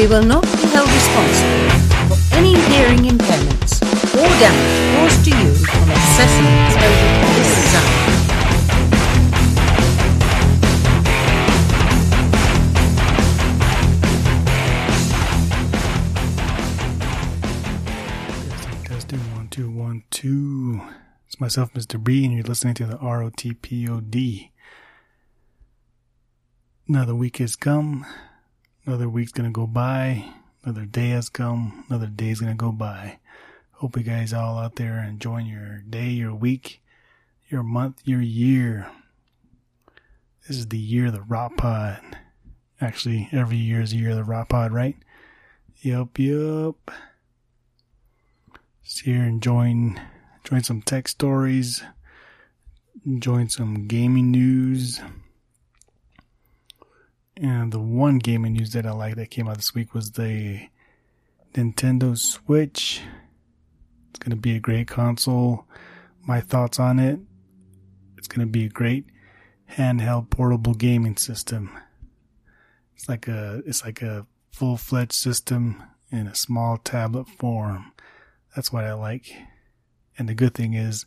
We will not be held responsible for any hearing impairments or damage caused to you from to this sound. Testing, testing, one, two, one, two. It's myself, Mr. B, and you're listening to the ROTPOD. Another week has come. Another week's gonna go by. Another day has come. Another day's gonna go by. Hope you guys all out there are enjoying your day, your week, your month, your year. This is the year of the ROTPOD. Actually, every year is the year of the ROTPOD, right? Yup, yup. Just here enjoying enjoying some tech stories, enjoying some gaming news. And the one gaming news that I like that came out this week was the Nintendo Switch. It's going to be a great console. My thoughts on it. It's going to be a great handheld portable gaming system. It's like a it's like a full-fledged system in a small tablet form. That's what I like. And the good thing is,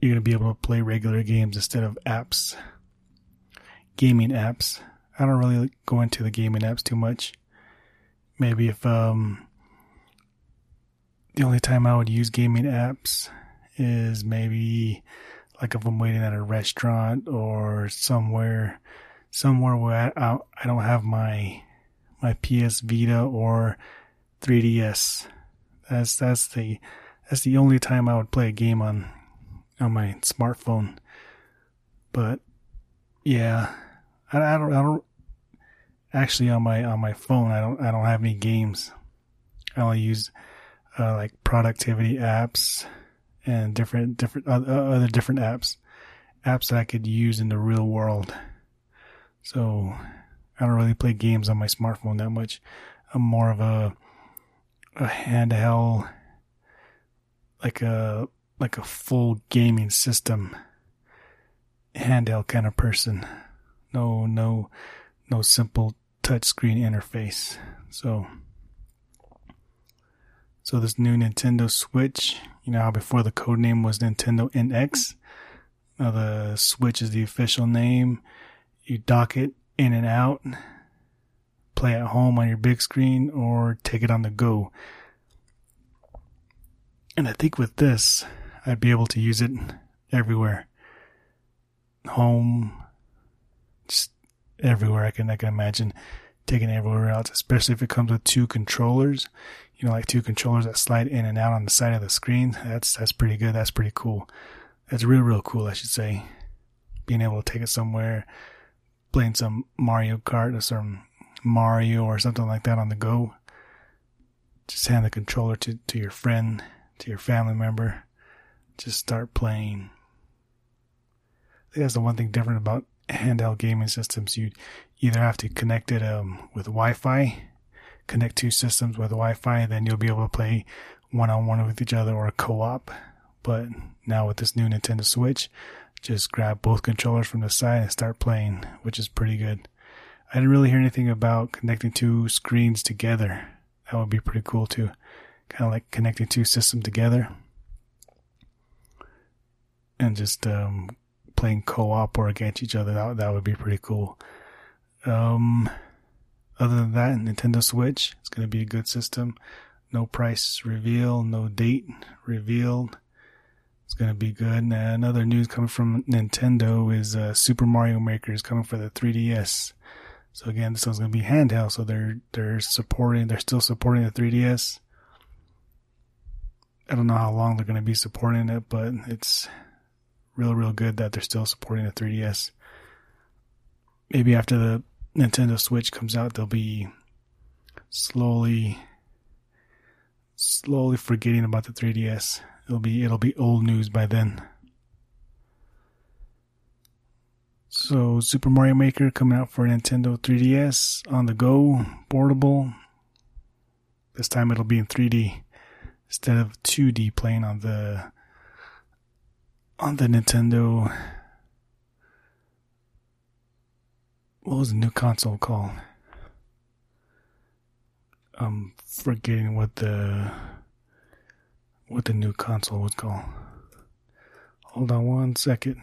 you're going to be able to play regular games instead of apps, gaming apps. I don't really go into the gaming apps too much. Maybe if, um, the only time I would use gaming apps is maybe like if I'm waiting at a restaurant or somewhere, somewhere where I, I don't have my, my PS Vita or 3DS. That's that's the that's the only time I would play a game on on my smartphone. But yeah, I, I don't I don't actually on my on my phone I don't I don't have any games. I only use uh, like productivity apps and different different uh, other different apps apps that I could use in the real world. So I don't really play games on my smartphone that much. I'm more of a a handheld like a like a full gaming system handheld kind of person no no no simple touchscreen interface so so this new Nintendo Switch you know how before the code name was Nintendo NX now the Switch is the official name you dock it in and out play at home on your big screen or take it on the go. And I think with this, I'd be able to use it everywhere. Home, everywhere I can I can imagine taking everywhere else, especially if it comes with two controllers. You know, like two controllers that slide in and out on the side of the screen. That's that's pretty good. That's pretty cool. That's real, real cool, I should say. Being able to take it somewhere, playing some Mario Kart or some Mario or something like that on the go. Just hand the controller to, to your friend, to your family member. Just start playing. I think that's the one thing different about handheld gaming systems. You either have to connect it um, with Wi Fi, connect two systems with Wi Fi, then you'll be able to play one on one with each other or a co op. But now with this new Nintendo Switch, just grab both controllers from the side and start playing, which is pretty good. I didn't really hear anything about connecting two screens together. That would be pretty cool too. Kind of like connecting two systems together and just um, playing co-op or against each other. That that would be pretty cool. Um, other than that, Nintendo Switch. It's going to be a good system. No price reveal, no date revealed. It's going to be good. And another news coming from Nintendo is uh, Super Mario Maker is coming for the 3DS. So again, this one's going to be handheld. So they're they're supporting. They're still supporting the 3DS. I don't know how long they're going to be supporting it, but it's real real good that they're still supporting the 3DS. Maybe after the Nintendo Switch comes out, they'll be slowly slowly forgetting about the 3DS. It'll be it'll be old news by then. So Super Mario Maker coming out for Nintendo 3DS on the go, portable. This time it'll be in 3D instead of 2D playing on the on the Nintendo what was the new console called? I'm forgetting what the what the new console was called. Hold on one second.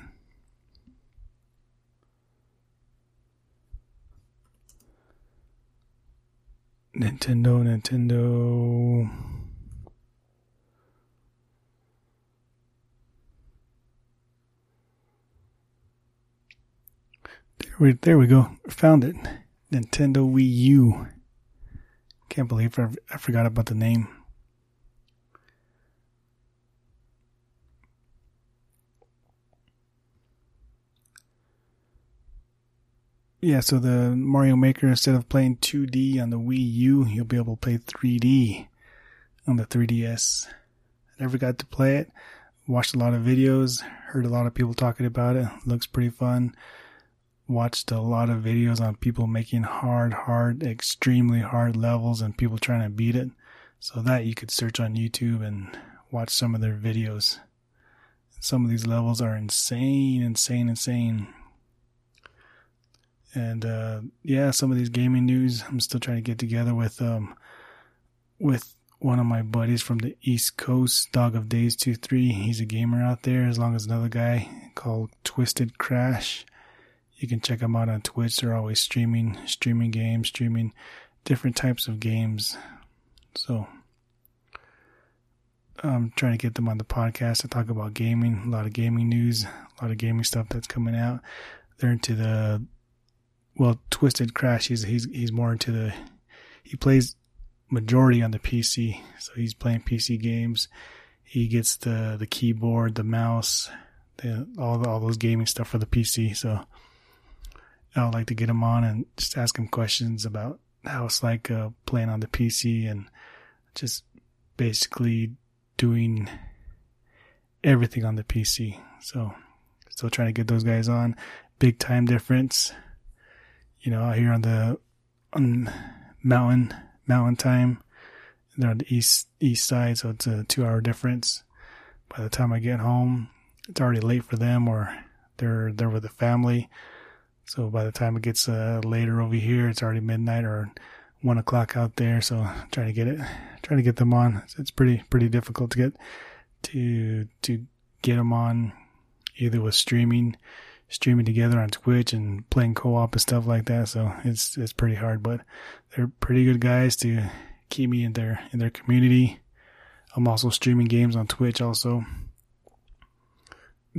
Nintendo, Nintendo. We, there we go. Found it. Nintendo Wii U. Can't believe I, I forgot about the name. Yeah, so the Mario Maker, instead of playing 2D on the Wii U, you'll be able to play 3D on the 3DS. I never got to play it. Watched a lot of videos, heard a lot of people talking about it. Looks pretty fun. Watched a lot of videos on people making hard, hard, extremely hard levels and people trying to beat it. So that you could search on YouTube and watch some of their videos. Some of these levels are insane, insane, insane. And uh, yeah, some of these gaming news. I'm still trying to get together with um with one of my buddies from the East Coast, Dog of Days Two Three. He's a gamer out there, as long as another guy called Twisted Crash. You can check them out on Twitch. They're always streaming, streaming games, streaming different types of games. So I'm trying to get them on the podcast to talk about gaming, a lot of gaming news, a lot of gaming stuff that's coming out. They're into the well, Twisted Crash. He's he's he's more into the he plays majority on the PC, so he's playing PC games. He gets the the keyboard, the mouse, the, all the, all those gaming stuff for the PC. So I would like to get him on and just ask him questions about how it's like uh, playing on the PC and just basically doing everything on the PC. So still trying to get those guys on. Big time difference you know, out here on the on mountain mountain time. They're on the east east side, so it's a two hour difference. By the time I get home, it's already late for them, or they're they're with the family. So by the time it gets uh, later over here, it's already midnight or one o'clock out there. So trying to get it, trying to get them on. It's pretty pretty difficult to get to to get them on, either with streaming streaming together on Twitch and playing co-op and stuff like that. So it's it's pretty hard, but they're pretty good guys to keep me in their in their community. I'm also streaming games on Twitch also.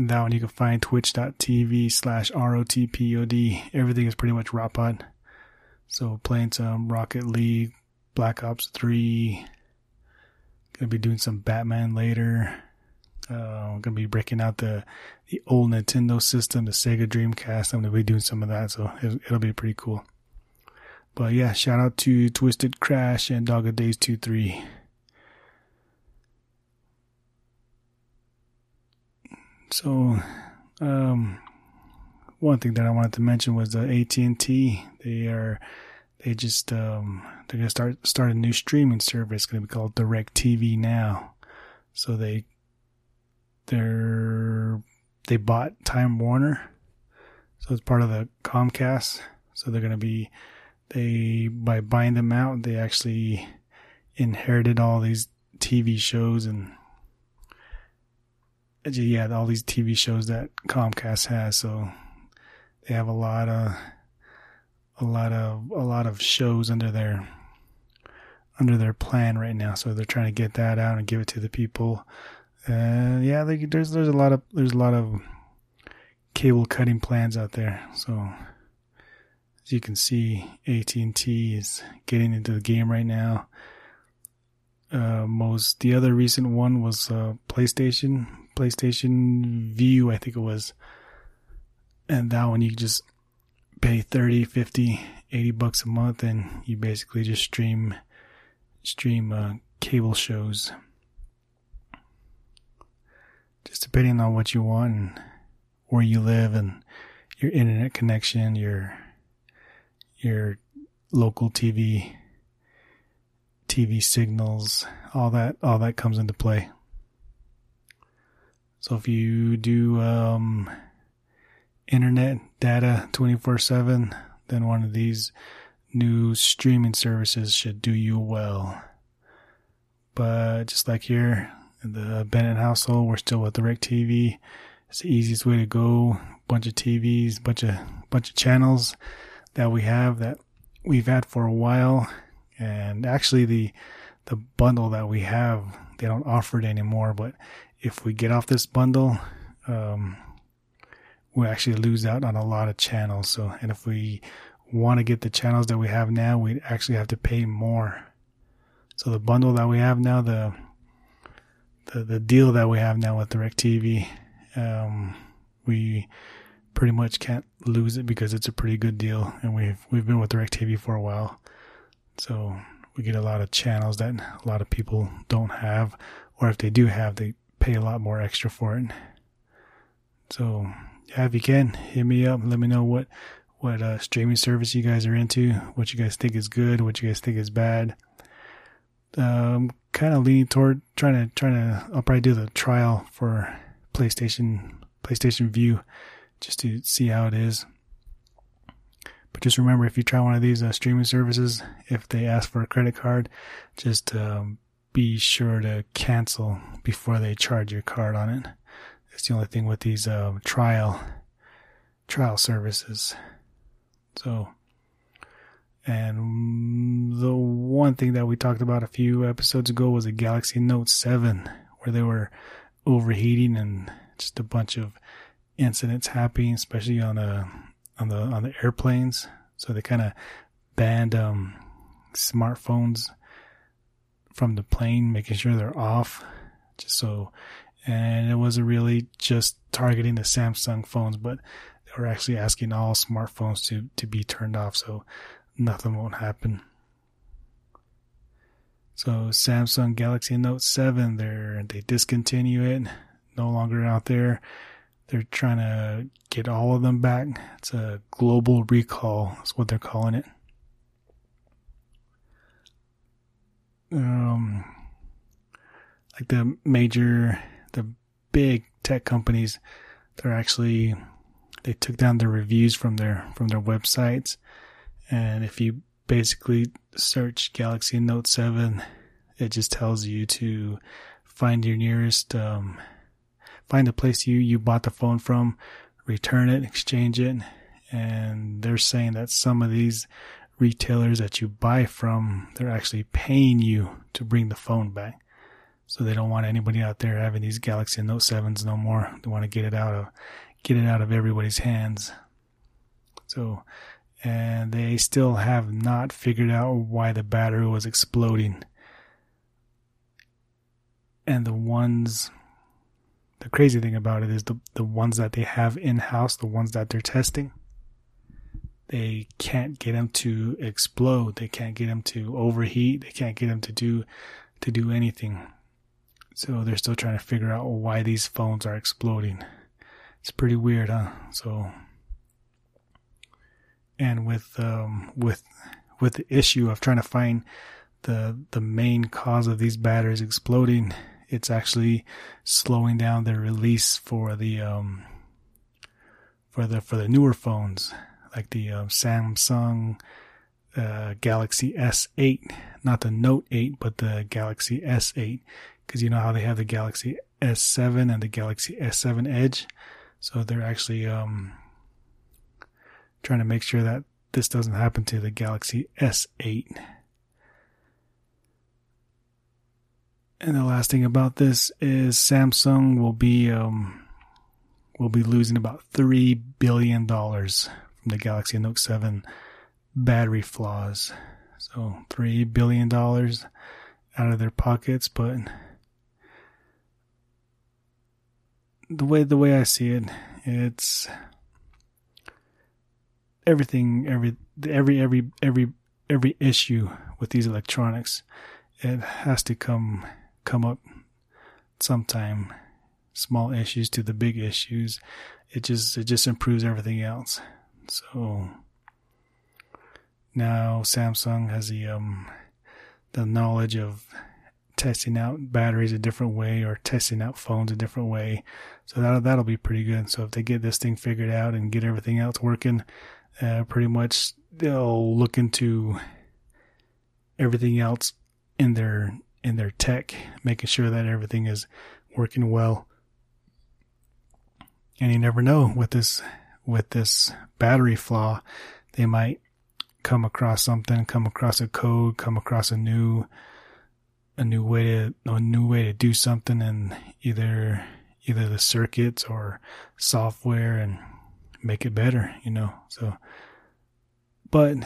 That one you can find twitch.tv slash ROTPOD. Everything is pretty much ROTPOD. So playing some Rocket League, Black Ops 3. Gonna be doing some Batman later. Uh, gonna be breaking out the the old Nintendo system, the Sega Dreamcast. I'm gonna be doing some of that, so it'll, it'll be pretty cool. But yeah, shout out to Twisted Crash and Dog of Days Two Three. So, um, one thing that I wanted to mention was the AT and T. They are they just um, they're gonna start start a new streaming service. It's gonna be called DirecTV now. So they they're they bought Time Warner, so it's part of the Comcast. So they're to be they by buying them out, they actually inherited all these TV shows and yeah, all these TV shows that Comcast has. So they have a lot of a lot of a lot of shows under their under their plan right now. So they're trying to get that out and give it to the people yeah, there's there's a lot of there's a lot of cable cutting plans out there. So as you can see, AT and T is getting into the game right now. Uh, most the other recent one was uh, PlayStation, PlayStation Vue, I think it was, and that one you just pay 30, 50, 80 bucks a month, and you basically just stream stream uh, cable shows just depending on what you want and where you live and your internet connection, your your local TV TV signals, all that all that comes into play. So if you do um, internet data 24/7, then one of these new streaming services should do you well. But just like here in the Bennett household, we're still with DirecTV. It's the easiest way to go. Bunch of TVs, bunch of bunch of channels that we have that we've had for a while, and actually the the bundle that we have they don't offer it anymore. But if we get off this bundle, um, we actually lose out on a lot of channels. So, and if we want to get the channels that we have now, we actually have to pay more. So the bundle that we have now, the the, the deal that we have now with DirecTV, um, we pretty much can't lose it because it's a pretty good deal, and we've we've been with DirecTV for a while, so we get a lot of channels that a lot of people don't have, or if they do have, they pay a lot more extra for it. So yeah, if you can, hit me up. Let me know what what uh, streaming service you guys are into, what you guys think is good, what you guys think is bad. Um, kind of leaning toward trying to trying to. I'll probably do the trial for PlayStation PlayStation Vue just to see how it is. But just remember, if you try one of these uh, streaming services, if they ask for a credit card, just um, be sure to cancel before they charge your card on it. That's the only thing with these uh, trial trial services. So, and the one thing that we talked about a few episodes ago was a Galaxy Note 7, where they were overheating and just a bunch of incidents happening, especially on the on the on the airplanes. So they kind of banned um, smartphones from the plane, making sure they're off, just so and it wasn't really just targeting the Samsung phones, but they were actually asking all smartphones to, to be turned off, so nothing won't happen. So Samsung Galaxy Note 7, they're, they discontinue it, no longer out there. They're trying to get all of them back. It's a global recall, is what they're calling it. Um, like the major the big tech companies, they're actually they took down their reviews from their from their websites, and if you basically search Galaxy Note Seven, it just tells you to find your nearest um, find the place you you bought the phone from, return it, exchange it, and they're saying that some of these retailers that you buy from, they're actually paying you to bring the phone back. So they don't want anybody out there having these Galaxy Note 7s no more. They want to get it out of get it out of everybody's hands. So and they still have not figured out why the battery was exploding. And the ones the crazy thing about it is the the ones that they have in house, the ones that they're testing, they can't get them to explode. They can't get them to overheat. They can't get them to do to do anything. So they're still trying to figure out why these phones are exploding. It's pretty weird, huh? So, and with um, with with the issue of trying to find the the main cause of these batteries exploding, it's actually slowing down the release for the um, for the for the newer phones like the uh, Samsung uh, Galaxy S8, not the Note 8, but the Galaxy S8 because you know how they have the Galaxy S7 and the Galaxy S7 Edge. So they're actually um, trying to make sure that this doesn't happen to the Galaxy S8. And the last thing about this is Samsung will be um, will be losing about three billion dollars the Galaxy Note 7 battery flaws. So three billion dollars out of their pockets, but the way the way I see it, it's everything every every every every every issue with these electronics it has to come come up sometime. Small issues to the big issues. It just it just improves everything else so now Samsung has the um the knowledge of testing out batteries a different way or testing out phones a different way. So that'll that'll be pretty good. So if they get this thing figured out and get everything else working, uh, pretty much they'll look into everything else in their in their tech, making sure that everything is working well. And you never know with this with this battery flaw, they might come across something, come across a code, come across a new a new way to a new way to do something and either either the circuits or software and make it better, you know. So but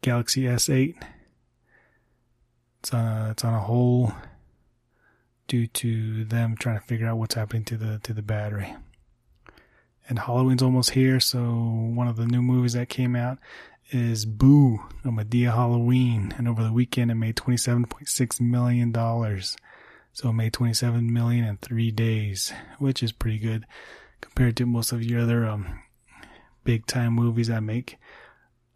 Galaxy S8 it's on a, it's on a hole due to them trying to figure out what's happening to the to the battery. And Halloween's almost here, so one of the new movies that came out is Boo, a Madea Halloween, and over the weekend it made twenty seven point six million dollars. So it made twenty seven million in three days, which is pretty good compared to most of your other um, big time movies that make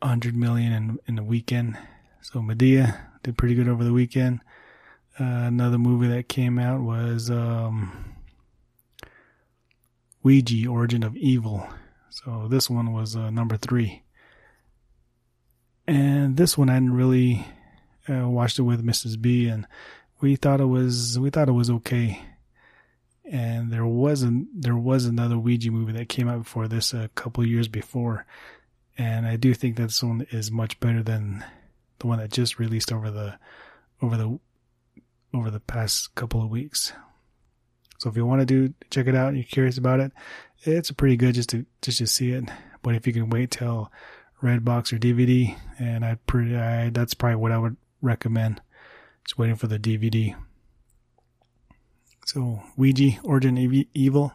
hundred million in in a weekend. So Madea did pretty good over the weekend. Uh, another movie that came out was um, Ouija: Origin of Evil. So this one was uh, number three, and this one I didn't really uh, watched it with Mrs. B, and we thought it was we thought it was okay. And there wasn't there was another Ouija movie that came out before this a couple years before, and I do think that this one is much better than the one that just released over the over the over the past couple of weeks. So if you want to do check it out, you're curious about it, it's pretty good just to just to see it. But if you can wait till Redbox or DVD, and I pretty I, that's probably what I would recommend. Just waiting for the DVD. So Ouija Origin Evil.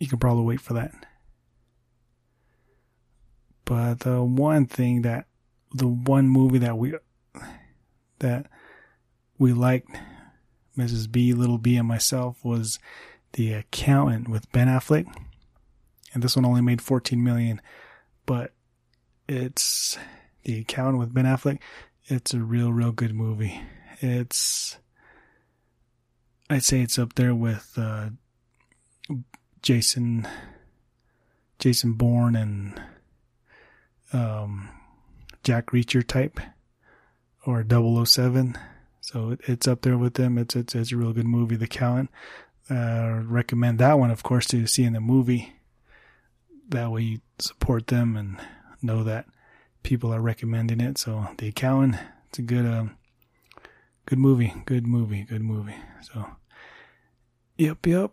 You can probably wait for that. But the one thing that the one movie that we that we liked, Mrs. B, Little B, and myself was The Accountant with Ben Affleck, and this one only made 14 million, but it's The Accountant with Ben Affleck. It's a real, real good movie. It's I'd say it's up there with uh, Jason Jason Bourne and um, Jack Reacher type or 007. So it's up there with them. It's, it's, it's a real good movie, The Accountant. Uh, recommend that one, of course, to see in the movie. That way you support them and know that people are recommending it. So The Accountant, it's a good, um, good movie, good movie, good movie. So, yep, yep.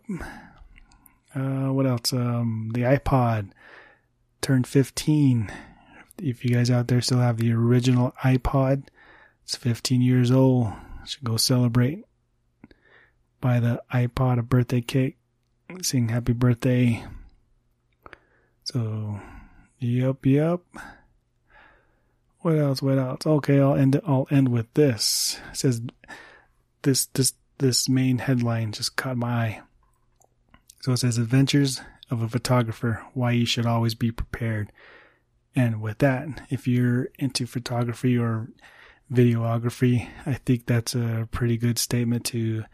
Uh, what else? Um, the iPod turned 15 if you guys out there still have the original iPod, it's 15 years old. Should go celebrate. Buy the iPod a birthday cake. Sing happy birthday. So, yep, yep. What else? What else? Okay, I'll end. I'll end with this. It says this this this main headline just caught my eye. So it says Adventures of a Photographer: Why you should always be prepared. And with that, if you're into photography or videography, I think that's a pretty good statement to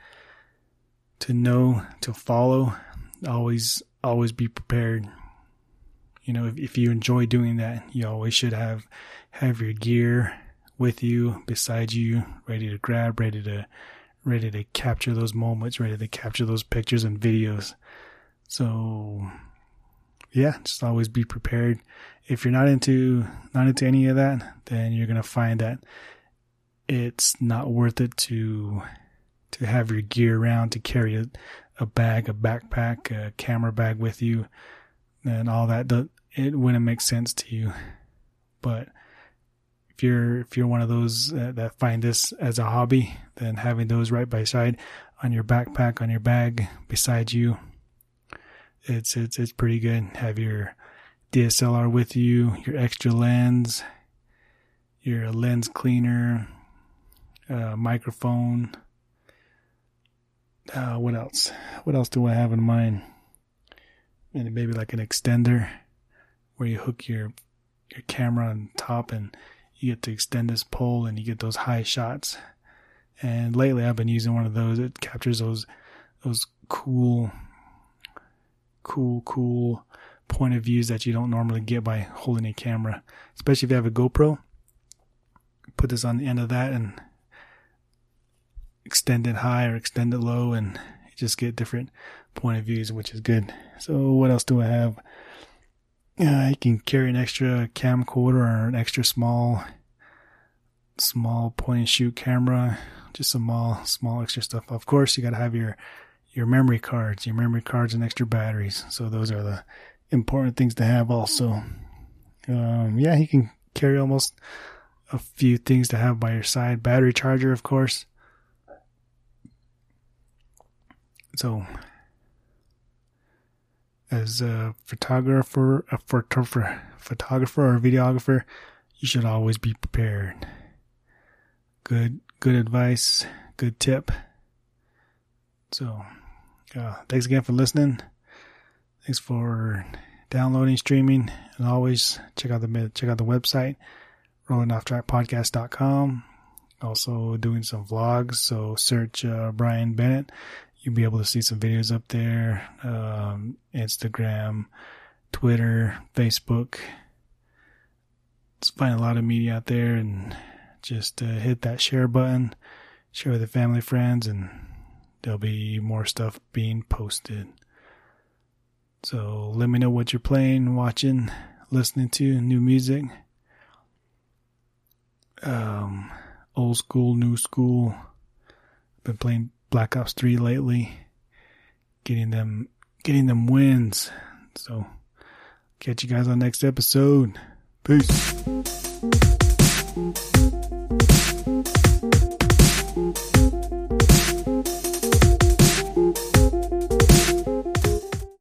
to know, to follow. Always always be prepared. You know, if, if you enjoy doing that, you always should have have your gear with you, beside you, ready to grab, ready to ready to capture those moments, ready to capture those pictures and videos. So yeah, just always be prepared. If you're not into not into any of that, then you're gonna find that it's not worth it to to have your gear around to carry a, a bag, a backpack, a camera bag with you, and all that. It wouldn't make sense to you. But if you're if you're one of those that find this as a hobby, then having those right by side on your backpack, on your bag beside you, it's it's it's pretty good. Have your DSLR with you, your extra lens, your lens cleaner, uh, microphone. Uh, what else? What else do I have in mind? And maybe like an extender where you hook your your camera on top and you get to extend this pole and you get those high shots. And lately I've been using one of those. It captures those those cool cool, cool point of views that you don't normally get by holding a camera, especially if you have a GoPro. Put this on the end of that and extend it high or extend it low, and just get different point of views, which is good. So, what else do I have? Yeah, you can carry an extra camcorder or an extra small, small point and shoot camera, just some small, small extra stuff. Of course, you got to have your your memory cards, your memory cards and extra batteries. So those are the important things to have also. Um, yeah, you can carry almost a few things to have by your side. Battery charger, of course. So, as a photographer, a photographer, photographer or videographer, you should always be prepared. Good, good advice, good tip. So, uh, thanks again for listening. Thanks for downloading, streaming, and always check out the check out the website rollinofftrackpodcast.com. Also doing some vlogs, so search uh, Brian Bennett. You'll be able to see some videos up there. Um, Instagram, Twitter, Facebook. Find a lot of media out there and just uh, hit that share button, share with the family, friends, and there'll be more stuff being posted. So let me know what you're playing, watching, listening to, new music. Um, old school, new school. I've Been playing Black Ops 3 lately. Getting them getting them wins. So catch you guys on next episode. Peace.